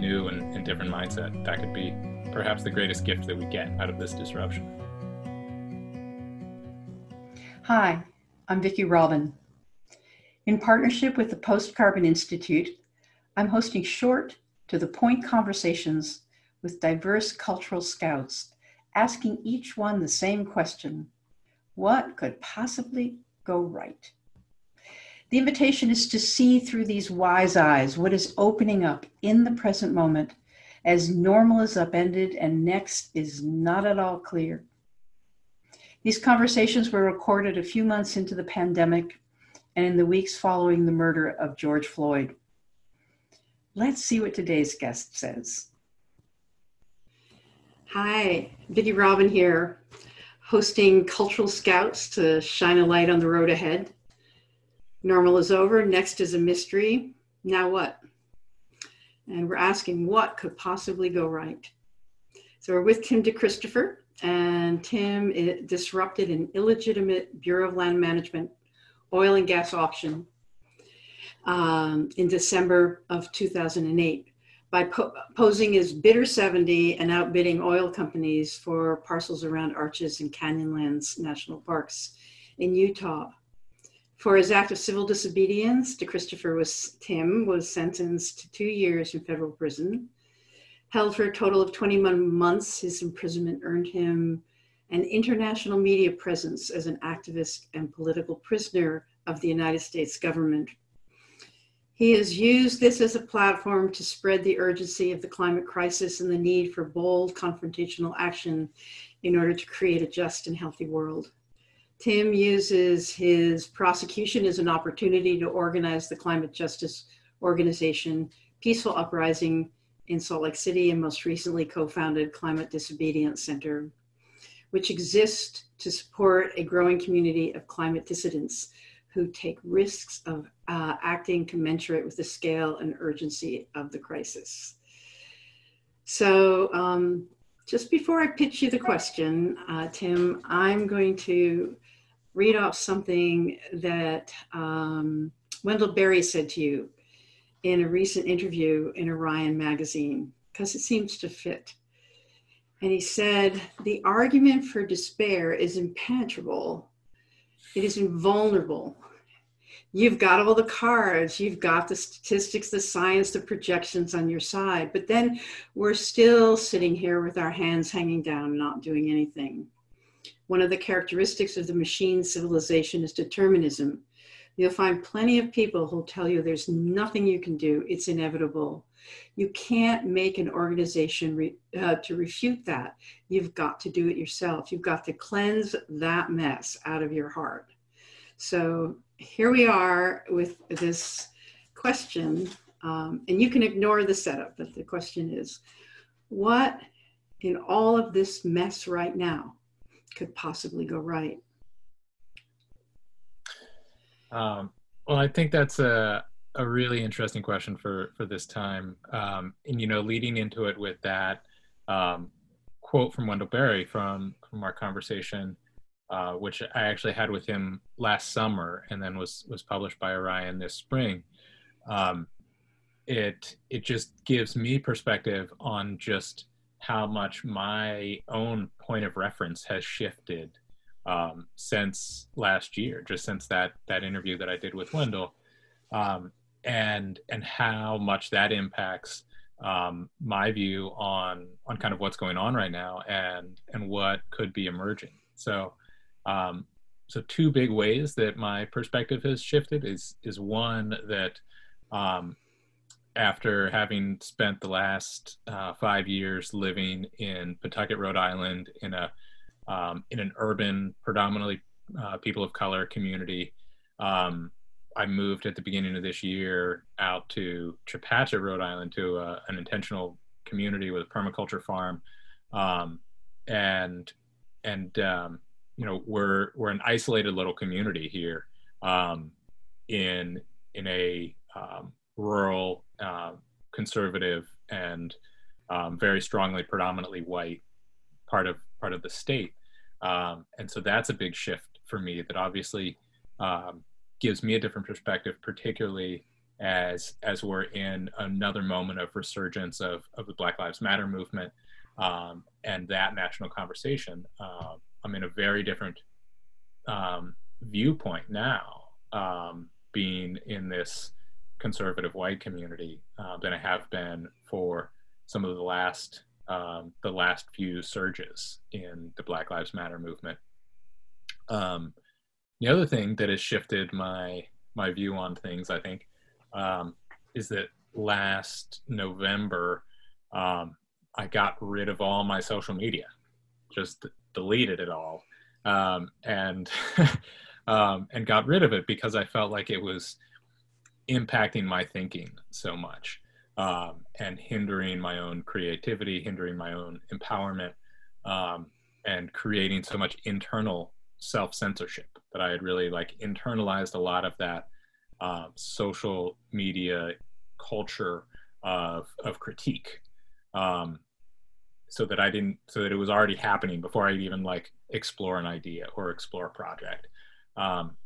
new and, and different mindset, that could be perhaps the greatest gift that we get out of this disruption. Hi, I'm Vicki Robin. In partnership with the Post Carbon Institute, I'm hosting short, to the point conversations with diverse cultural scouts, asking each one the same question What could possibly go right? The invitation is to see through these wise eyes what is opening up in the present moment as normal is upended and next is not at all clear. These conversations were recorded a few months into the pandemic and in the weeks following the murder of George Floyd. Let's see what today's guest says. Hi, Vicki Robin here, hosting Cultural Scouts to shine a light on the road ahead. Normal is over. Next is a mystery. Now what? And we're asking what could possibly go right. So we're with Tim DeChristopher, and Tim disrupted an illegitimate Bureau of Land Management oil and gas auction um, in December of 2008 by po- posing as bidder 70 and outbidding oil companies for parcels around Arches and Canyonlands National Parks in Utah. For his act of civil disobedience, DeChristopher was Tim was sentenced to two years in federal prison. Held for a total of 21 months, his imprisonment earned him an international media presence as an activist and political prisoner of the United States government. He has used this as a platform to spread the urgency of the climate crisis and the need for bold confrontational action in order to create a just and healthy world. Tim uses his prosecution as an opportunity to organize the climate justice organization Peaceful Uprising in Salt Lake City and most recently co-founded Climate Disobedience Center, which exists to support a growing community of climate dissidents who take risks of uh, acting commensurate with the scale and urgency of the crisis. So um, just before I pitch you the question, uh, Tim, I'm going to read off something that um, Wendell Berry said to you in a recent interview in Orion magazine, because it seems to fit. And he said, The argument for despair is impenetrable, it is invulnerable. You've got all the cards, you've got the statistics, the science, the projections on your side, but then we're still sitting here with our hands hanging down, not doing anything. One of the characteristics of the machine civilization is determinism. You'll find plenty of people who'll tell you there's nothing you can do, it's inevitable. You can't make an organization re, uh, to refute that. You've got to do it yourself. You've got to cleanse that mess out of your heart. So here we are with this question, um, and you can ignore the setup, but the question is what in all of this mess right now could possibly go right? Um, well, I think that's a a really interesting question for for this time, um, and you know, leading into it with that um, quote from Wendell Berry from from our conversation, uh, which I actually had with him last summer, and then was was published by Orion this spring. Um, it it just gives me perspective on just how much my own point of reference has shifted um, since last year, just since that that interview that I did with Wendell, um, and and how much that impacts um, my view on on kind of what's going on right now and and what could be emerging. So, um, so two big ways that my perspective has shifted is is one that um, after having spent the last uh, five years living in Pawtucket, Rhode Island, in a um, in an urban, predominantly uh, people of color community, um, I moved at the beginning of this year out to Chepachet, Rhode Island, to uh, an intentional community with a permaculture farm, um, and and um, you know we're we're an isolated little community here um, in in a um, rural, uh, conservative, and um, very strongly predominantly white part of part of the state. Um, and so that's a big shift for me that obviously um, gives me a different perspective, particularly as as we're in another moment of resurgence of of the Black Lives Matter movement um, and that national conversation. Uh, I'm in a very different um, viewpoint now, being in this conservative white community uh, than I have been for some of the last um, the last few surges in the Black Lives Matter movement. Um, the other thing that has shifted my my view on things, I think, um, is that last November um, I got rid of all my social media, just deleted it all, um, and um, and got rid of it because I felt like it was impacting my thinking so much um, and hindering my own creativity, hindering my own empowerment, um, and creating so much internal self censorship that I had really like internalized a lot of that uh, social media culture of of critique, um, so that I didn't, so that it was already happening before I'd even like explore an idea or explore a project, um,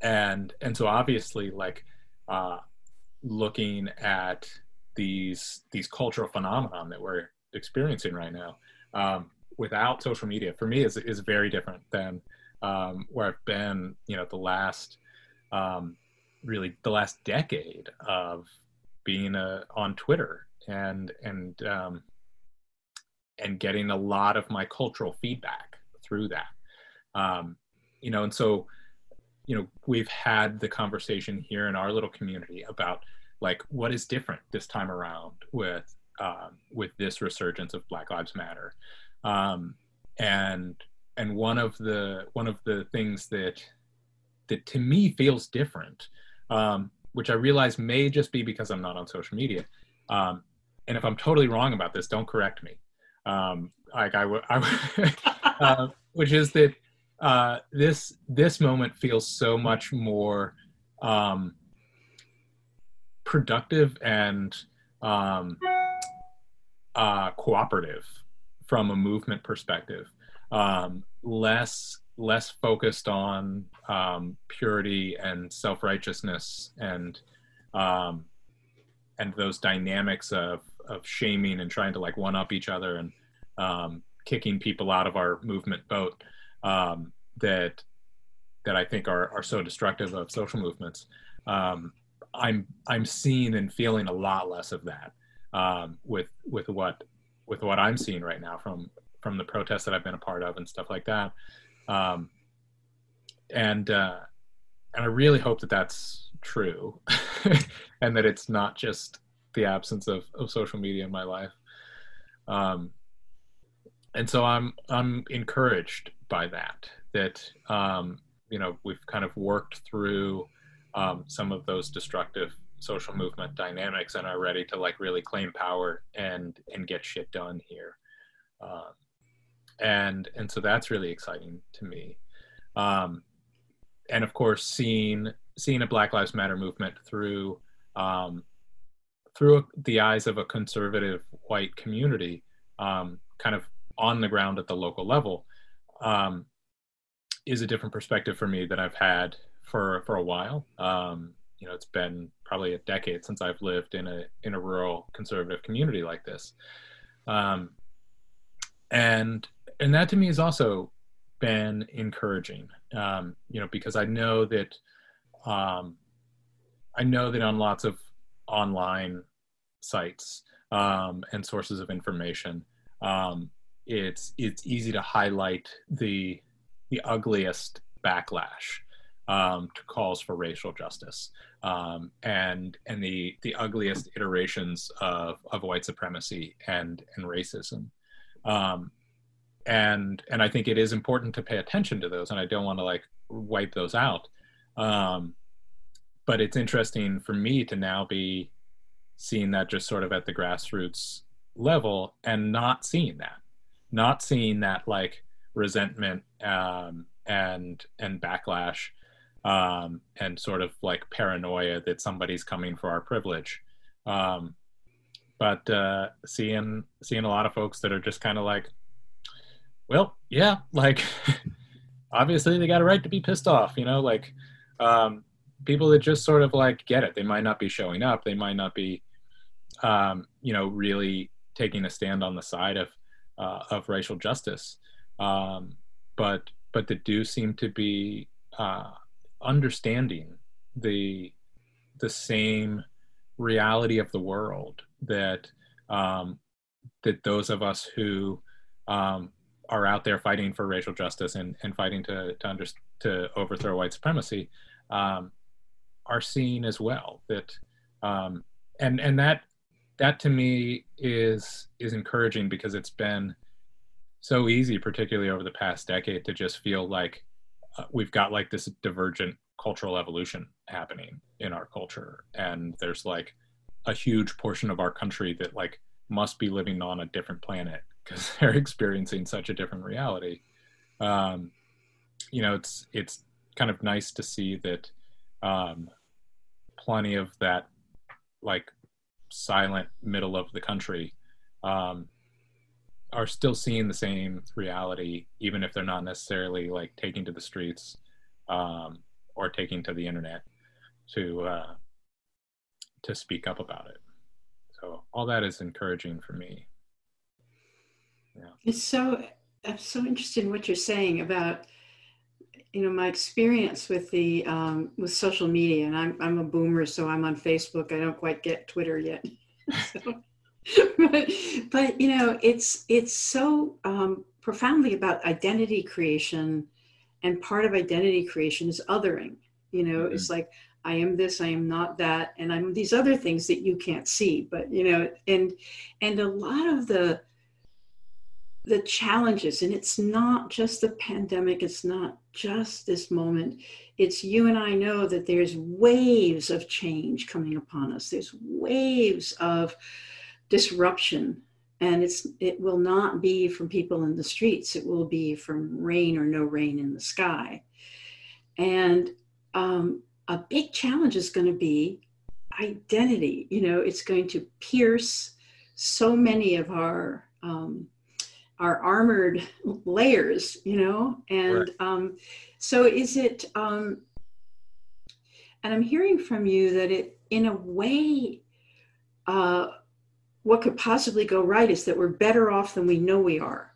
and and so obviously like uh, looking at these these cultural phenomenon that we're experiencing right now um, without social media for me is is very different than um, where I've been you know the last um, really the last decade of being uh, on Twitter and and um, and getting a lot of my cultural feedback through that. Um, you know and so you know we've had the conversation here in our little community about like what is different this time around with um, with this resurgence of Black Lives Matter, um, and and one of the one of the things that that to me feels different, um, which I realize may just be because I'm not on social media, um, and if I'm totally wrong about this, don't correct me. Um, like I would, uh, which is that uh, this this moment feels so much more um, productive and um, uh, cooperative from a movement perspective. Um, less less focused on um, purity and self righteousness and um, and those dynamics of of shaming and trying to like one up each other and um, kicking people out of our movement boat um, that that I think are are so destructive of social movements. Um, I'm I'm seeing and feeling a lot less of that um, with with what with what I'm seeing right now from from the protests that I've been a part of and stuff like that. Um, and uh, and I really hope that that's true, and that it's not just the absence of, of social media in my life. Um, and so I'm I'm encouraged by that. That um, you know we've kind of worked through um, some of those destructive social movement dynamics and are ready to like really claim power and and get shit done here um, and and so that's really exciting to me um, and of course seeing seeing a black lives matter movement through um, through the eyes of a conservative white community um, kind of on the ground at the local level um, is a different perspective for me that i've had for for a while. Um, you know, it's been probably a decade since I've lived in a in a rural conservative community like this, um, and and that to me has also been encouraging. Um, you know, because I know that um, I know that on lots of online sites um, and sources of information, um, it's it's easy to highlight the the ugliest backlash um, to calls for racial justice um, and and the the ugliest iterations of, of white supremacy and and racism. Um, and and I think it is important to pay attention to those, and I don't want to like wipe those out. Um, but it's interesting for me to now be seeing that just sort of at the grassroots level and not seeing that, not seeing that like resentment um, and and backlash um, and sort of like paranoia that somebody's coming for our privilege. Um, but uh, seeing seeing a lot of folks that are just kind of like, well, yeah, like obviously they got a right to be pissed off, you know, like, um, people that just sort of like get it. They might not be showing up. They might not be, um, you know, really taking a stand on the side of uh, of racial justice, um, but but that do seem to be uh, understanding the the same reality of the world that um, that those of us who um, are out there fighting for racial justice and, and fighting to to, under, to overthrow white supremacy um, are seeing as well. That um, and and that that to me is is encouraging because it's been so easy, particularly over the past decade, to just feel like uh, we've got like this divergent cultural evolution happening in our culture, and there's like a huge portion of our country that like must be living on a different planet because they're experiencing such a different reality. Um, you know, it's it's kind of nice to see that um, plenty of that like silent middle of the country um, are still seeing the same reality, even if they're not necessarily like taking to the streets um, or taking to the internet to uh, to speak up about it. So all that is encouraging for me. Yeah. It's so I'm so interested in what you're saying about you know my experience with the um, with social media, and I'm I'm a boomer, so I'm on Facebook. I don't quite get Twitter yet. so, but, but you know, it's it's so um, profoundly about identity creation, and part of identity creation is othering. You know, mm-hmm. it's like I am this, I am not that, and I'm these other things that you can't see. But you know, and and a lot of the the challenges and it's not just the pandemic it's not just this moment. It's you and i know that there's waves of change coming upon us. There's waves of disruption and it's it will not be from people in the streets. It will be from rain or no rain in the sky. And um, a big challenge is going to be identity. You know it's going to pierce so many of our um, our armored layers, you know? And right. um, so is it, um, and I'm hearing from you that it, in a way, uh, what could possibly go right is that we're better off than we know we are,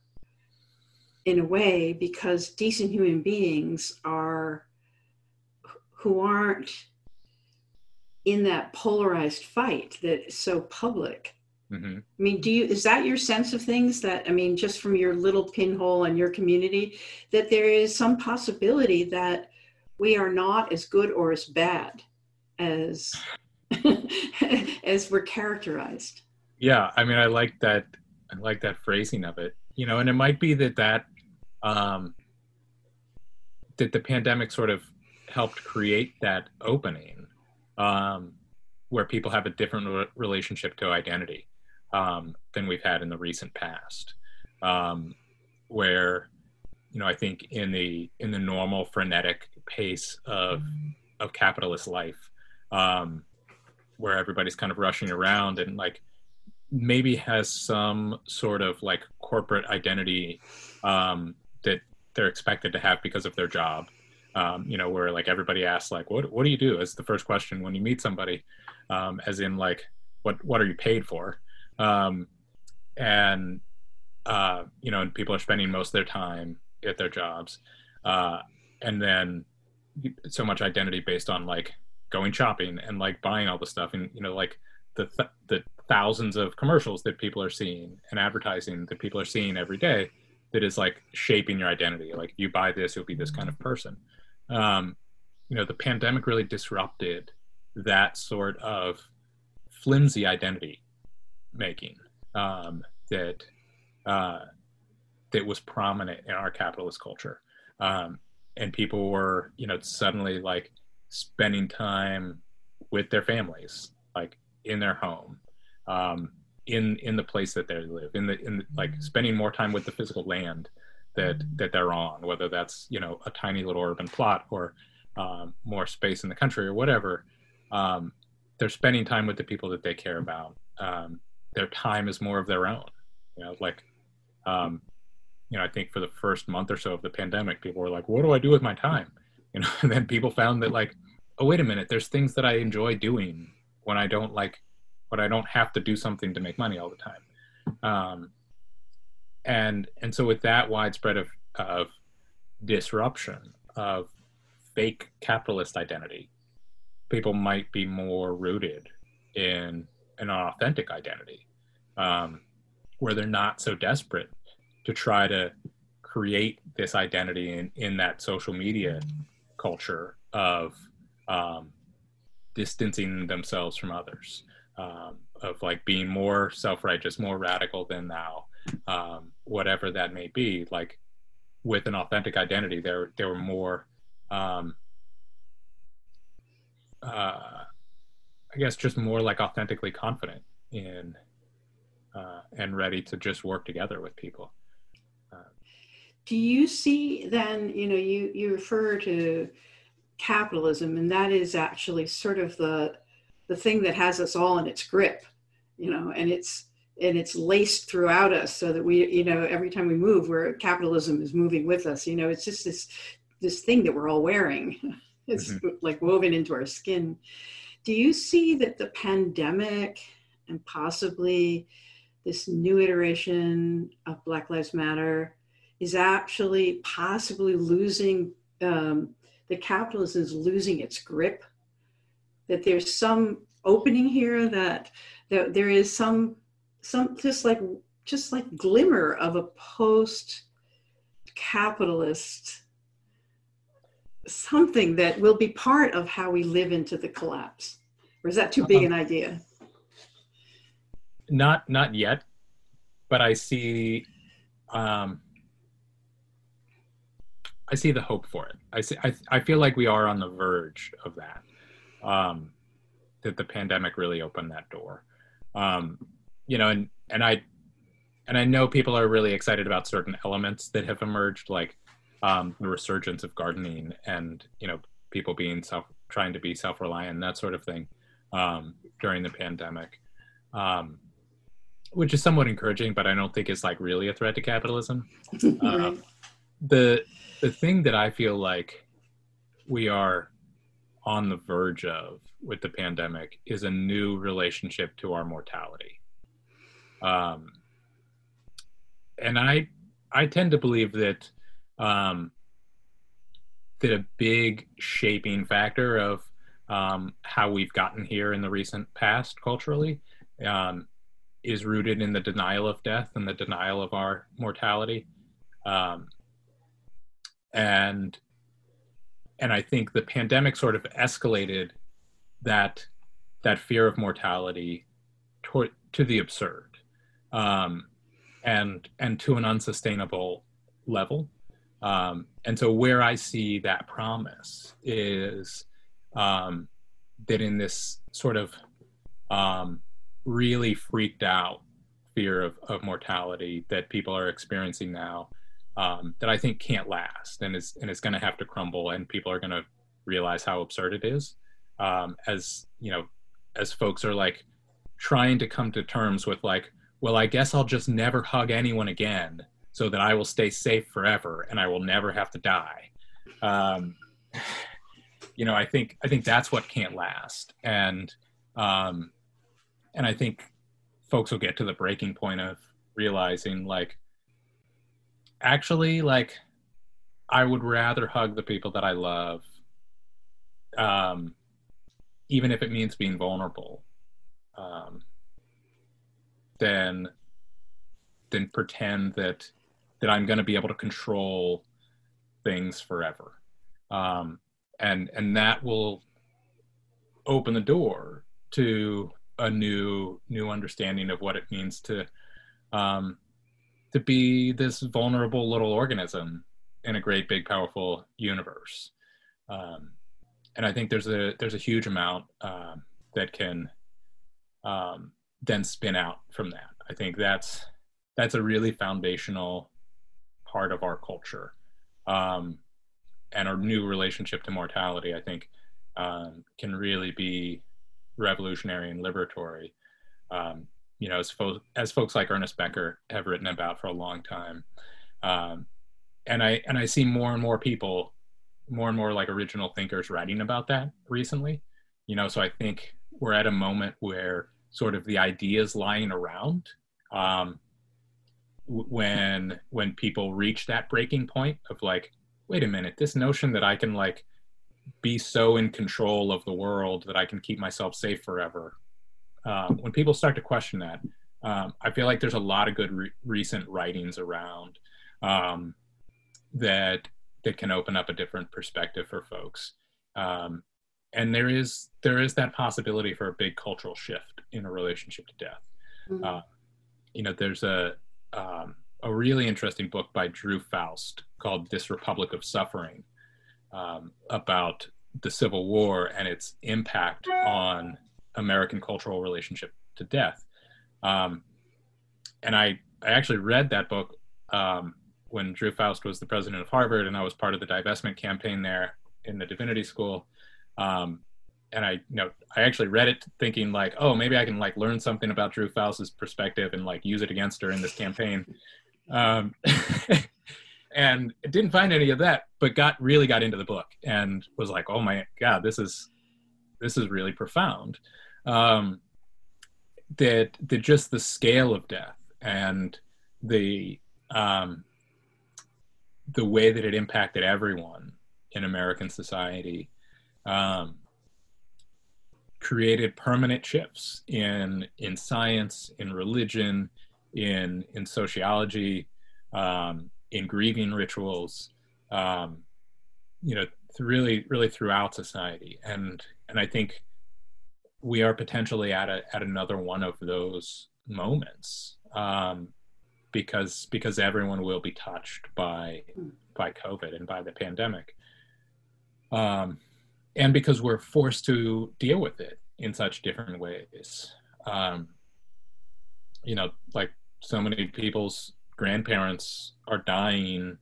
in a way, because decent human beings are who aren't in that polarized fight that is so public Mm-hmm. I mean, do you is that your sense of things that I mean, just from your little pinhole and your community, that there is some possibility that we are not as good or as bad as as we're characterized. Yeah, I mean, I like that. I like that phrasing of it. You know, and it might be that that um, that the pandemic sort of helped create that opening um, where people have a different re- relationship to identity um, than we've had in the recent past, um, where you know I think in the in the normal frenetic pace of of capitalist life, um, where everybody's kind of rushing around and like maybe has some sort of like corporate identity um, that they're expected to have because of their job. Um, you know, where like everybody asks like, "What what do you do?" as the first question when you meet somebody, um, as in like, "What what are you paid for?" Um, and uh, you know, and people are spending most of their time at their jobs, uh, and then so much identity based on like going shopping and like buying all the stuff, and you know, like the th- the thousands of commercials that people are seeing and advertising that people are seeing every day that is like shaping your identity. Like you buy this, you'll be this kind of person. Um, you know, the pandemic really disrupted that sort of flimsy identity making um, that uh, that was prominent in our capitalist culture, um, and people were you know suddenly like spending time with their families, like in their home, um, in in the place that they live, in the in the, like spending more time with the physical land that that they're on, whether that's you know a tiny little urban plot or um, more space in the country or whatever. Um, they're spending time with the people that they care about. Um, their time is more of their own. You know, like, um, you know, I think for the first month or so of the pandemic, people were like, "What do I do with my time?" You know, and then people found that like oh wait a minute there's things that i enjoy doing when i don't like when i don't have to do something to make money all the time um, and and so with that widespread of of disruption of fake capitalist identity people might be more rooted in an authentic identity um, where they're not so desperate to try to create this identity in, in that social media culture of um, distancing themselves from others, um, of like being more self-righteous, more radical than thou, um, whatever that may be. Like with an authentic identity, there there were more, um, uh, I guess, just more like authentically confident in uh, and ready to just work together with people. Do you see then, you know, you, you refer to capitalism, and that is actually sort of the the thing that has us all in its grip, you know, and it's and it's laced throughout us so that we, you know, every time we move, where capitalism is moving with us. You know, it's just this this thing that we're all wearing. It's mm-hmm. like woven into our skin. Do you see that the pandemic and possibly this new iteration of Black Lives Matter is actually possibly losing um, the capitalism is losing its grip? That there's some opening here that that there is some some just like just like glimmer of a post capitalist something that will be part of how we live into the collapse or is that too big an idea not not yet but i see um I see the hope for it. I see. I, I feel like we are on the verge of that. Um, that the pandemic really opened that door. Um, you know, and and I and I know people are really excited about certain elements that have emerged, like um, the resurgence of gardening and you know people being self trying to be self reliant that sort of thing um, during the pandemic, um, which is somewhat encouraging, but I don't think it's like really a threat to capitalism. Uh, the the thing that I feel like we are on the verge of with the pandemic is a new relationship to our mortality. Um, and I I tend to believe that um, that a big shaping factor of um, how we've gotten here in the recent past culturally um, is rooted in the denial of death and the denial of our mortality. Um, and and I think the pandemic sort of escalated that that fear of mortality to, to the absurd um, and and to an unsustainable level. Um, and so where I see that promise is um, that in this sort of um, really freaked out fear of, of mortality that people are experiencing now, um, that I think can't last and is and is going to have to crumble, and people are going to realize how absurd it is. Um, as you know, as folks are like trying to come to terms with like, well, I guess I'll just never hug anyone again, so that I will stay safe forever and I will never have to die. Um, you know, I think I think that's what can't last, and um, and I think folks will get to the breaking point of realizing like actually like I would rather hug the people that I love, um, even if it means being vulnerable, um, than than pretend that that I'm going to be able to control things forever, um, and and that will open the door to a new new understanding of what it means to um, to be this vulnerable little organism in a great big powerful universe. Um, and i think there's a there's a huge amount um, that can um, then spin out from that. I think that's that's a really foundational part of our culture um, and our new relationship to mortality i think um, can really be revolutionary and liberatory um, you know, as, fo- as folks like Ernest Becker have written about for a long time. Um, and I and I see more and more people more and more like original thinkers writing about that recently. You know, so I think we're at a moment where sort of the ideas lying around um, when when people reach that breaking point of like, wait a minute, this notion that I can like be so in control of the world that I can keep myself safe forever. Um, when people start to question that, um, I feel like there's a lot of good re- recent writings around um, that that can open up a different perspective for folks. Um, and there is there is that possibility for a big cultural shift in a relationship to death. Mm-hmm. Uh, you know, there's a um, a really interesting book by Drew Faust called "This Republic of Suffering" um, about the Civil War and its impact on American cultural relationship to death. Um, and I I actually read that book um, when Drew Faust was the president of Harvard, and I was part of the divestment campaign there in the divinity school. Um, and I, you know, I actually read it thinking like, oh, maybe I can like learn something about Drew Faust's perspective and like use it against her in this campaign. Um, and didn't find any of that, but got really got into the book and was like, oh my god, this is this is really profound. Um, that that just the scale of death and the um, the way that it impacted everyone in American society um, created permanent shifts in in science, in religion, in in sociology, um, in grieving rituals, um, you know, really really throughout society, and and I think we are potentially at a at another one of those moments um, because because everyone will be touched by by COVID and by the pandemic. Um, and because we're forced to deal with it in such different ways. Um, you know, like so many people's grandparents are dying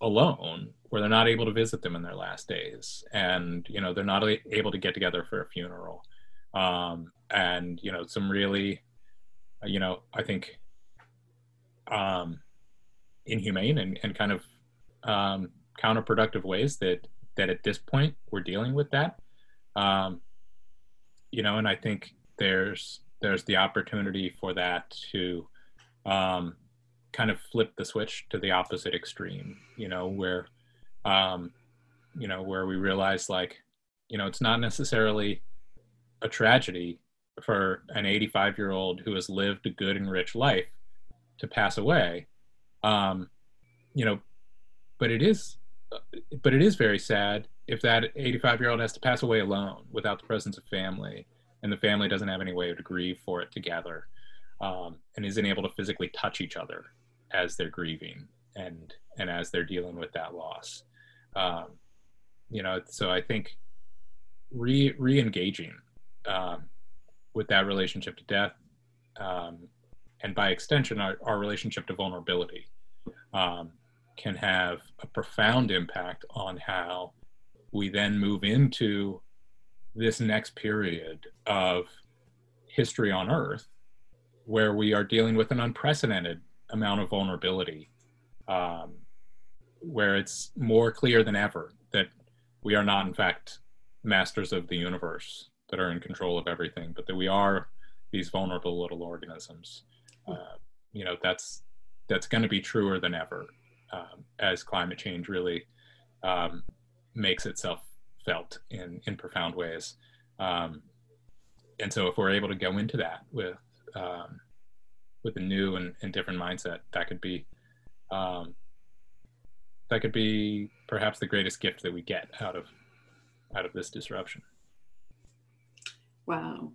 alone where they're not able to visit them in their last days and you know they're not able to get together for a funeral um, and you know some really you know i think um, inhumane and, and kind of um, counterproductive ways that that at this point we're dealing with that. Um, you know, and I think there's there's the opportunity for that to um, kind of flip the switch to the opposite extreme. You know, where um, you know where we realize like you know it's not necessarily a tragedy for an 85 year old who has lived a good and rich life to pass away um, you know but it is but it is very sad if that 85 year old has to pass away alone without the presence of family and the family doesn't have any way to grieve for it together um, and isn't able to physically touch each other as they're grieving and and as they're dealing with that loss. Um, you know so i think re re-engaging um, with that relationship to death um, and by extension our, our relationship to vulnerability. Um, can have a profound impact on how we then move into this next period of history on earth where we are dealing with an unprecedented amount of vulnerability um, where it's more clear than ever that we are not in fact masters of the universe that are in control of everything but that we are these vulnerable little organisms. Uh, you know that's that's going to be truer than ever um, as climate change really um, makes itself felt in in profound ways. Um, and so, if we're able to go into that with um, with a new and, and, different mindset, that could be um, that could be perhaps the greatest gift that we get out of out of this disruption. Wow.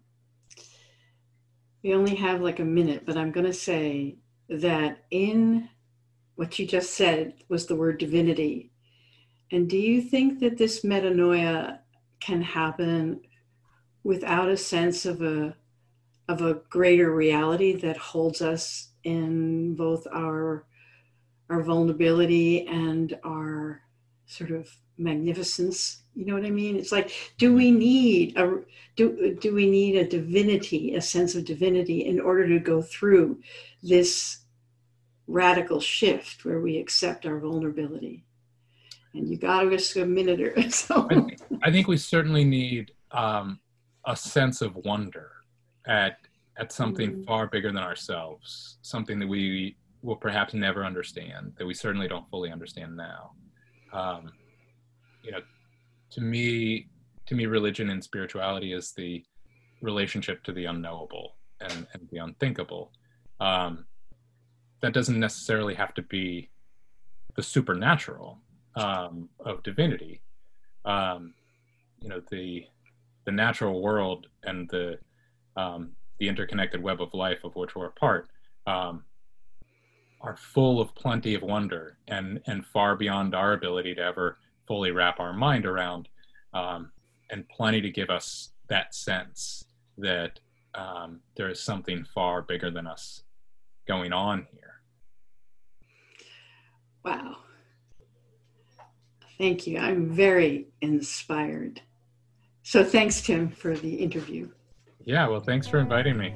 We only have like a minute, but I'm going to say that in what you just said was the word divinity. And do you think that this metanoia can happen without a sense of a of a greater reality that holds us in both our our vulnerability and our sort of magnificence you know what i mean it's like do we need a do, do we need a divinity a sense of divinity in order to go through this radical shift where we accept our vulnerability. and you got to risk a minute or so. I, think, I think we certainly need um, a sense of wonder at at something Mhm. far bigger than ourselves, something that we will perhaps never understand, that we certainly don't fully understand now. Um, you know, to me, to me, religion and spirituality is the relationship to the unknowable and, and the unthinkable. Um, that doesn't necessarily have to be the supernatural um, of divinity. Um, you know, the the natural world and the um, the interconnected web of life of which we're a part um, are full of plenty of wonder and and far beyond our ability to ever fully wrap our mind around, um, and plenty to give us that sense that um, there is something far bigger than us going on. Wow. Thank you. I'm very inspired. So thanks, Tim, for the interview. Yeah, well, thanks for inviting me.